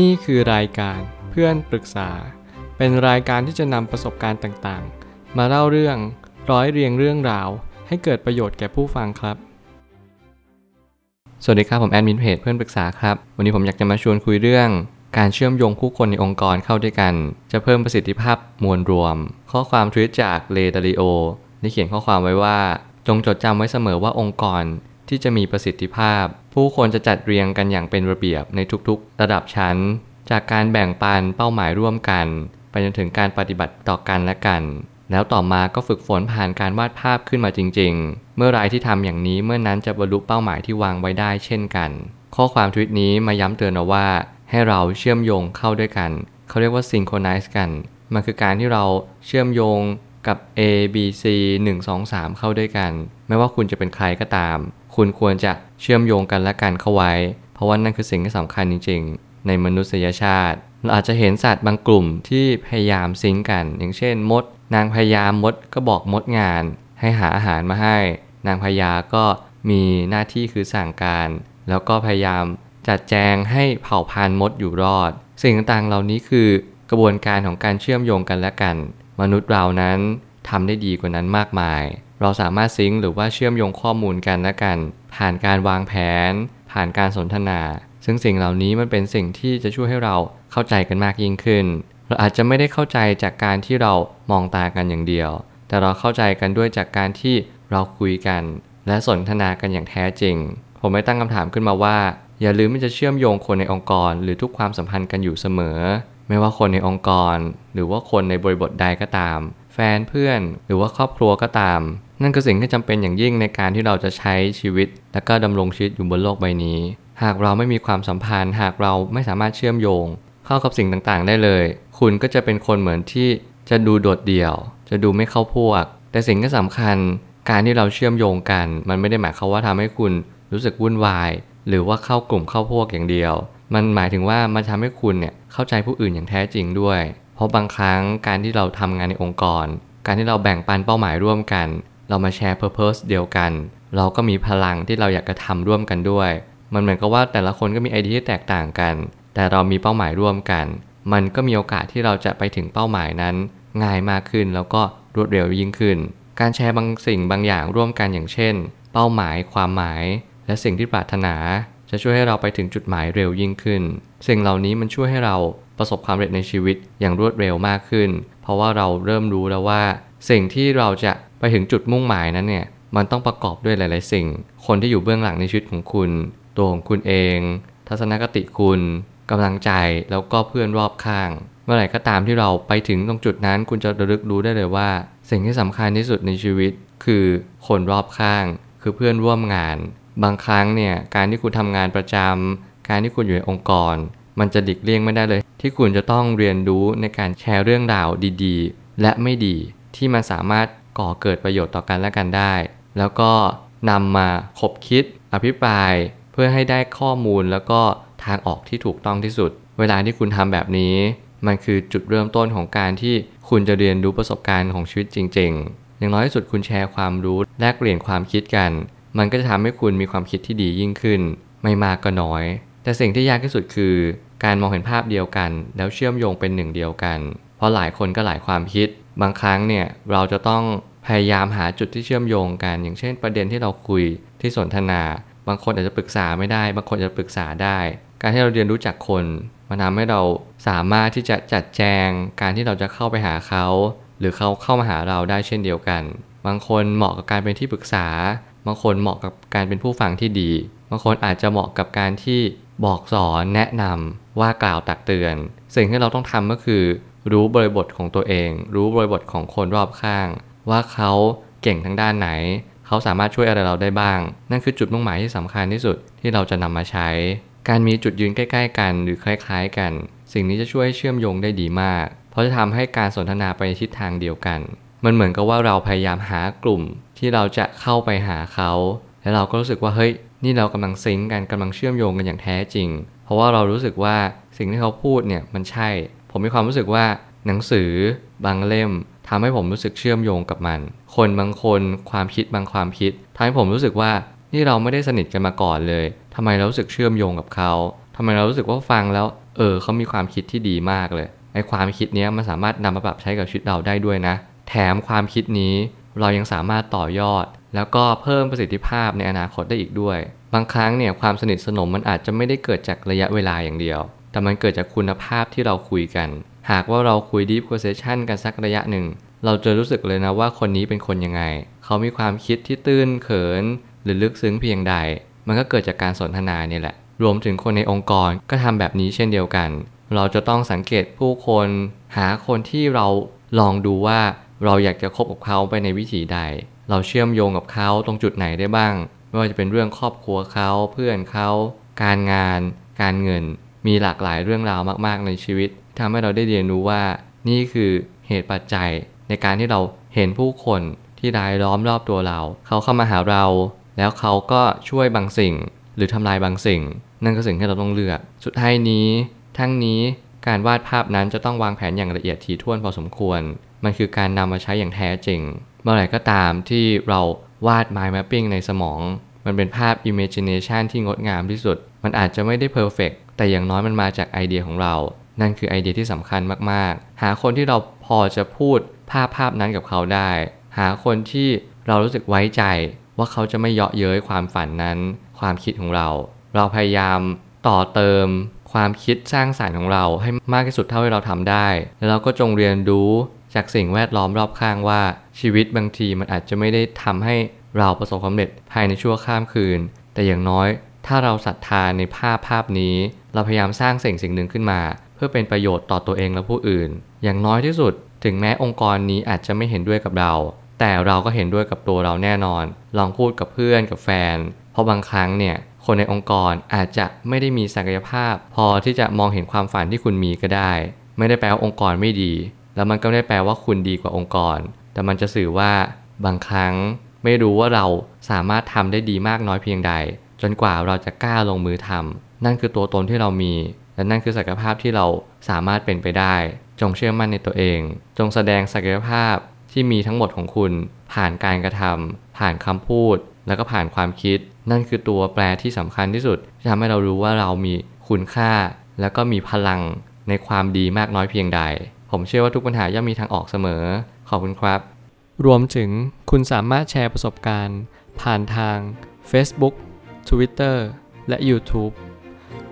นี่คือรายการเพื่อนปรึกษา เป็นรายการที่จะนำประสบการณ์ต่างๆ มาเล่าเรื่องร้อยเรียงเรื่องราว ให้เกิดประโยชน์แก่ผู้ฟังครับ สวัสดีครับผมแอดมินเพจเพื่อนปรึกษาครับ วันนี้ผมอยากจะมาชวนคุยเรื่อง การเชื่อมโยงผู้คนในองค์กรเข้าด้วยกัน จะเพิ่มประสิทธิภาพมวลรวม ข้อความทวิตจากเลดาริโอได้เขียนข้อความไว้ว่า จงจดจำไว้เสมอว่าองค์กร ที่จะมีประสิทธิภาพ ผู้คนจะจัดเรียงกันอย่างเป็นระเบียบในทุกๆ ระดับชั้น จากการแบ่งปันเป้าหมายร่วมกัน ไปจนถึงการปฏิบัติต่อกันและกัน แล้วต่อมาก็ฝึกฝนผ่านการวาดภาพขึ้นมาจริง ๆ เมื่อไรที่ทำอย่างนี้เมื่อนั้นจะบรรลุเป้าหมายที่วางไว้ได้เช่นกัน ข้อความทวิตนี้มาย้ำเตือนเราว่า ให้เราเชื่อมโยงเข้าด้วยกัน เขาเรียกว่า synchronize กัน มันคือการที่เราเชื่อมโยงกับ A B C 1 2 3 เข้าด้วยกัน ไม่ว่าคุณจะเป็นใครก็ตาม คุณควรจะเชื่อมโยงกันและกันเข้าไว้ เพราะว่านั่นคือสิ่งที่สำคัญจริง ๆ ในมนุษยชาติ เราอาจจะเห็นสัตว์บางกลุ่มที่พยายามซิงกัน อย่างเช่น มด นางพญามดก็บอกมดงาน ให้หาอาหารมาให้ นางพญาก็มีหน้าที่คือสั่งการ แล้วก็พยายามจัดแจงให้เผ่าพันธุ์มดอยู่รอด สิ่งต่างๆเหล่านี้คือกระบวนการของการเชื่อมโยงกันและกัน มนุษย์เรานั้นทำได้ดีกว่านั้นมากมาย เราสามารถซิงค์หรือว่าเชื่อมโยงข้อมูลกันและกัน ผ่านการวางแผน ผ่านการสนทนา ซึ่งสิ่งเหล่านี้มันเป็นสิ่งที่จะช่วยให้เราเข้าใจกันมากยิ่งขึ้น เราอาจจะไม่ได้เข้าใจจากการที่เรามองตากันอย่างเดียว แต่เราเข้าใจกันด้วยจากการที่เราคุยกัน และสนทนากันอย่างแท้จริง ผมไม่ตั้งคำถามขึ้นมาว่า อย่าลืมที่จะเชื่อมโยงคนในองค์กร หรือทุกความสัมพันธ์กันอยู่เสมอ ไม่ว่าคนในองค์กร หรือว่าคนในบริบทใดก็ตาม แฟนเพื่อน หรือว่าครอบครัวก็ตาม นั่นคือสิ่งที่จำเป็นอย่างยิ่งในการที่เราจะใช้ชีวิต และก็ดำรงชีวิตอยู่บนโลกใบนี้ หากเราไม่มีความสัมพันธ์ หากเราไม่สามารถเชื่อมโยง เข้ากับสิ่งต่างๆ ได้เลย คุณก็จะเป็นคนเหมือนที่จะดูโดดเดี่ยว จะดูไม่เข้าพวก แต่สิ่งที่สำคัญการที่เราเชื่อมโยงกัน มันไม่ได้หมายความว่าทำให้คุณรู้สึกวุ่นวาย หรือว่าเข้ากลุ่มเข้าพวกอย่างเดียว มันหมายถึงว่ามันทำให้คุณเนี่ยเข้าใจผู้อื่นอย่างแท้จริงด้วย เพราะบางครั้งการที่เราทำงานในองค์กร การที่เราแบ่งปันเป้าหมายร่วมกัน เรามาแชร์ purpose เดียวกัน เราก็มีพลังที่เราอยากจะทำร่วมกันด้วย มันเหมือนกับว่าแต่ละคนก็มีไอเดียที่แตกต่างกัน แต่เรามีเป้าหมายร่วมกัน มันก็มีโอกาสที่เราจะไปถึงเป้าหมายนั้น ง่ายมากขึ้นแล้วก็รวดเร็วยิ่งขึ้น การแชร์บางสิ่งบางอย่างร่วมกันอย่างเช่น เป้าหมาย ความหมาย และสิ่งที่ปรารถนา จะช่วยให้เราไปถึงจุดหมายเร็วยิ่งขึ้น สิ่งเหล่านี้มันช่วยให้เราประสบความสำเร็จในชีวิตอย่างรวดเร็วมากขึ้น เพราะว่าเราเริ่มรู้แล้วว่า สิ่งที่เราจะไปถึงจุดมุ่งหมายนั้นเนี่ยมันต้องประกอบด้วยหลาย ๆ สิ่ง คนที่อยู่เบื้องหลังในชีวิตของคุณ ตัวของคุณเอง ทัศนคติคุณกำลังใจแล้วก็เพื่อนรอบข้าง เมื่อไหร่ก็ตามที่เราไปถึงตรงจุดนั้น คุณจะระลึกรู้ได้เลยว่า สิ่งที่สำคัญที่สุดในชีวิต คือคนรอบข้าง คือเพื่อนร่วมงาน บางครั้งเนี่ยการที่คุณทำงานประจำการที่คุณอยู่ในองค์กร มันจะดิกเลี่ยงไม่ได้เลย ที่คุณจะต้องเรียนรู้ในการแชร์เรื่องราวดี ๆ และไม่ดี ที่มันสามารถก่อเกิดประโยชน์ต่อกันและกันได้ แล้วก็นำมาคบคิดอภิปรายเพื่อให้ได้ข้อมูลแล้วก็ทางออกที่ถูกต้องที่สุด เวลาที่คุณทำแบบนี้ มันคือจุดเริ่มต้นของการที่คุณจะเรียนรู้ประสบการณ์ของชีวิตจริง ๆ อย่างน้อยที่สุดคุณแชร์ความรู้แลกเปลี่ยนความคิดกัน มันก็จะทำให้คุณมีความคิดที่ดียิ่งขึ้น ไม่มากก็น้อย แต่สิ่งที่ยากที่สุดคือ การมองเห็นภาพเดียวกัน แล้วเชื่อมโยงเป็นหนึ่งเดียวกัน เพราะหลายคนก็หลายความคิด บางครั้งเนี่ยเราจะต้องพยายามหาจุดที่เชื่อมโยงกัน อย่างเช่น ประเด็นที่เราคุยที่สนทนา บางคนอาจจะปรึกษาไม่ได้ บางคนจะปรึกษาได้ การที่เราเรียนรู้จักคนมันทำให้เราสามารถที่จะจัดแจง การที่เราจะเข้าไปหาเขา หรือเขาเข้ามาหาเราได้เช่นเดียวกัน บางคนเหมาะกับการเป็นที่ปรึกษา บางคนเหมาะกับการเป็นผู้ฟังที่ดี บางคนอาจจะเหมาะกับการที่บอกสอนแนะนำว่ากล่าวตักเตือน สิ่งที่เราต้องทำก็คือ รู้บริบทของตัวเอง รู้บริบทของคนรอบข้าง ว่าเขาเก่งทางด้านไหน เขาสามารถช่วยอะไรเราได้บ้าง นั่นคือจุดมุ่งหมายที่สำคัญที่สุดที่เราจะนำมาใช้ การมีจุดยืนใกล้ๆ กันหรือคล้ายๆ กัน สิ่งนี้จะช่วยเชื่อมโยงได้ดีมาก เพราะจะทำให้การสนทนาไปในทิศทางเดียวกัน มันเหมือนกับว่าเราพยายามหากลุ่มที่เราจะเข้าไปหาเขา แล้วเราก็รู้สึกว่าเฮ้ยนี่เรากำลังซิงก์กันกำลังเชื่อมโยงกันอย่างแท้จริง เพราะว่าเรารู้สึกว่าสิ่งที่เขาพูดเนี่ยมันใช่ ผมมีความรู้สึกว่าหนังสือบางเล่มทำให้ผมรู้สึกเชื่อมโยงกับมัน คนบางคนความคิดบางความคิดทำให้ผมรู้สึกว่านี่เราไม่ได้สนิทกันมาก่อนเลยทำไมเรารู้สึกเชื่อมโยงกับเขาทำไมเรารู้สึกว่าฟังแล้ว เออเขามีความคิดที่ดีมากเลยไอความคิดนี้มันสามารถนำมาปรับใช้กับชีวิตเราได้ด้วยนะ แถมความคิดนี้เรายังสามารถต่อยอด แล้วก็เพิ่มประสิทธิภาพในอนาคตได้อีกด้วย บางครั้งเนี่ยความสนิทสนมมันอาจจะไม่ได้เกิดจากระยะเวลาอย่างเดียว แต่มันเกิดจากคุณภาพที่เราคุยกัน หากว่าเราคุย deep conversation กันสักระยะหนึ่ง เราจะรู้สึกเลยนะว่าคนนี้เป็นคนยังไง เขามีความคิดที่ตื้นเขิน หรือลึกซึ้งเพียงใด มันก็เกิดจากการสนทนาเนี่ยแหละ รวมถึงคนในองค์กรก็ทำแบบนี้เช่นเดียวกัน เราจะต้องสังเกตผู้คน หาคนที่เราลองดูว่าเราอยากจะคบกับเขาไปในวิถีใด เราเชื่อมโยงกับเขาตรงจุดไหนได้บ้าง ไม่ว่าจะเป็นเรื่องครอบครัวเขา เพื่อนเขา การงาน การเงิน มีหลากหลายเรื่องราวมาก ๆ ในชีวิตทำให้เราได้เรียนรู้ว่า นี่คือเหตุปัจจัย ในการที่เราเห็นผู้คนที่รายล้อมรอบตัวเรา เขาเข้ามาหาเรา แล้วเขาก็ช่วยบางสิ่ง หรือทำลายบางสิ่ง นั่นก็สิ่งที่เราต้องเลือก สุดท้ายนี้ ทั้งนี้การวาดภาพนั้นจะต้องวางแผนอย่างละเอียดถี่ถ้วนพอสมควร มันคือการนำมาใช้อย่างแท้จริง เมื่อไหร่ก็ตามที่เราวาด mind mapping ในสมอง มันเป็นภาพ imagination ที่งดงามที่สุด มันอาจจะไม่ได้ perfect แต่อย่างน้อยมันมาจากไอเดียของเรา นั่นคือไอเดียที่สำคัญมากๆ หาคนที่เราพอจะพูดภาพภาพนั้นกับเขาได้ หาคนที่เรารู้สึกไว้ใจว่าเขาจะไม่เยาะเย้ยความฝันนั้น ความคิดของเรา เราพยายามต่อเติมความคิดสร้างสารรค์ของเราให้มากที่สุดเท่าที่เราทำได้ แล้วเราก็จงเรียนรู้จากสิ่งแวดล้อมรอบข้างว่าชีวิตบางทีมันอาจจะไม่ได้ทำให้เราประสบความสำเร็จภายในชั่วข้ามคืน แต่อย่างน้อยถ้าเราศรัทธาในภาพภาพนี้ เราพยายามสร้างสิ่งสิ่งหนึ่งขึ้นมา เพื่อเป็นประโยชน์ต่อตัวเองและผู้อื่น อย่างน้อยที่สุด ถึงแม้องค์กรนี้อาจจะไม่เห็นด้วยกับเรา แต่เราก็เห็นด้วยกับตัวเราแน่นอน ลองพูดกับเพื่อนกับแฟน เพราะบางครั้งเนี่ยคนในองค์กรอาจจะไม่ได้มีศักยภาพ พอที่จะมองเห็นความฝันที่คุณมีก็ได้ ไม่ได้แปลว่าองค์กรไม่ดี แล้วมันก็ไม่ได้แปลว่าคุณดีกว่าองค์กร แต่มันจะสื่อว่าบางครั้งไม่รู้ว่าเราสามารถทำได้ดีมากน้อยเพียงใด จนกว่าเราจะกล้าลงมือทำ นั่นคือตัวตนที่เรามี และนั่นคือศักยภาพที่เราสามารถเป็นไปได้ จงเชื่อมั่นในตัวเอง จงแสดงศักยภาพที่มีทั้งหมดของคุณ ผ่านการกระทำผ่านคำพูด แล้วก็ผ่านความคิด นั่นคือตัวแปรที่สำคัญที่สุดที่ทำให้เรารู้ว่าเรามีคุณค่า แล้วก็มีพลังในความดีมากน้อยเพียงใด ผมเชื่อว่าทุกปัญหาย่อมมีทางออกเสมอ ขอบคุณครับ รวมถึงคุณสามารถแชร์ประสบการณ์ ผ่านทาง Facebook Twitter และ YouTube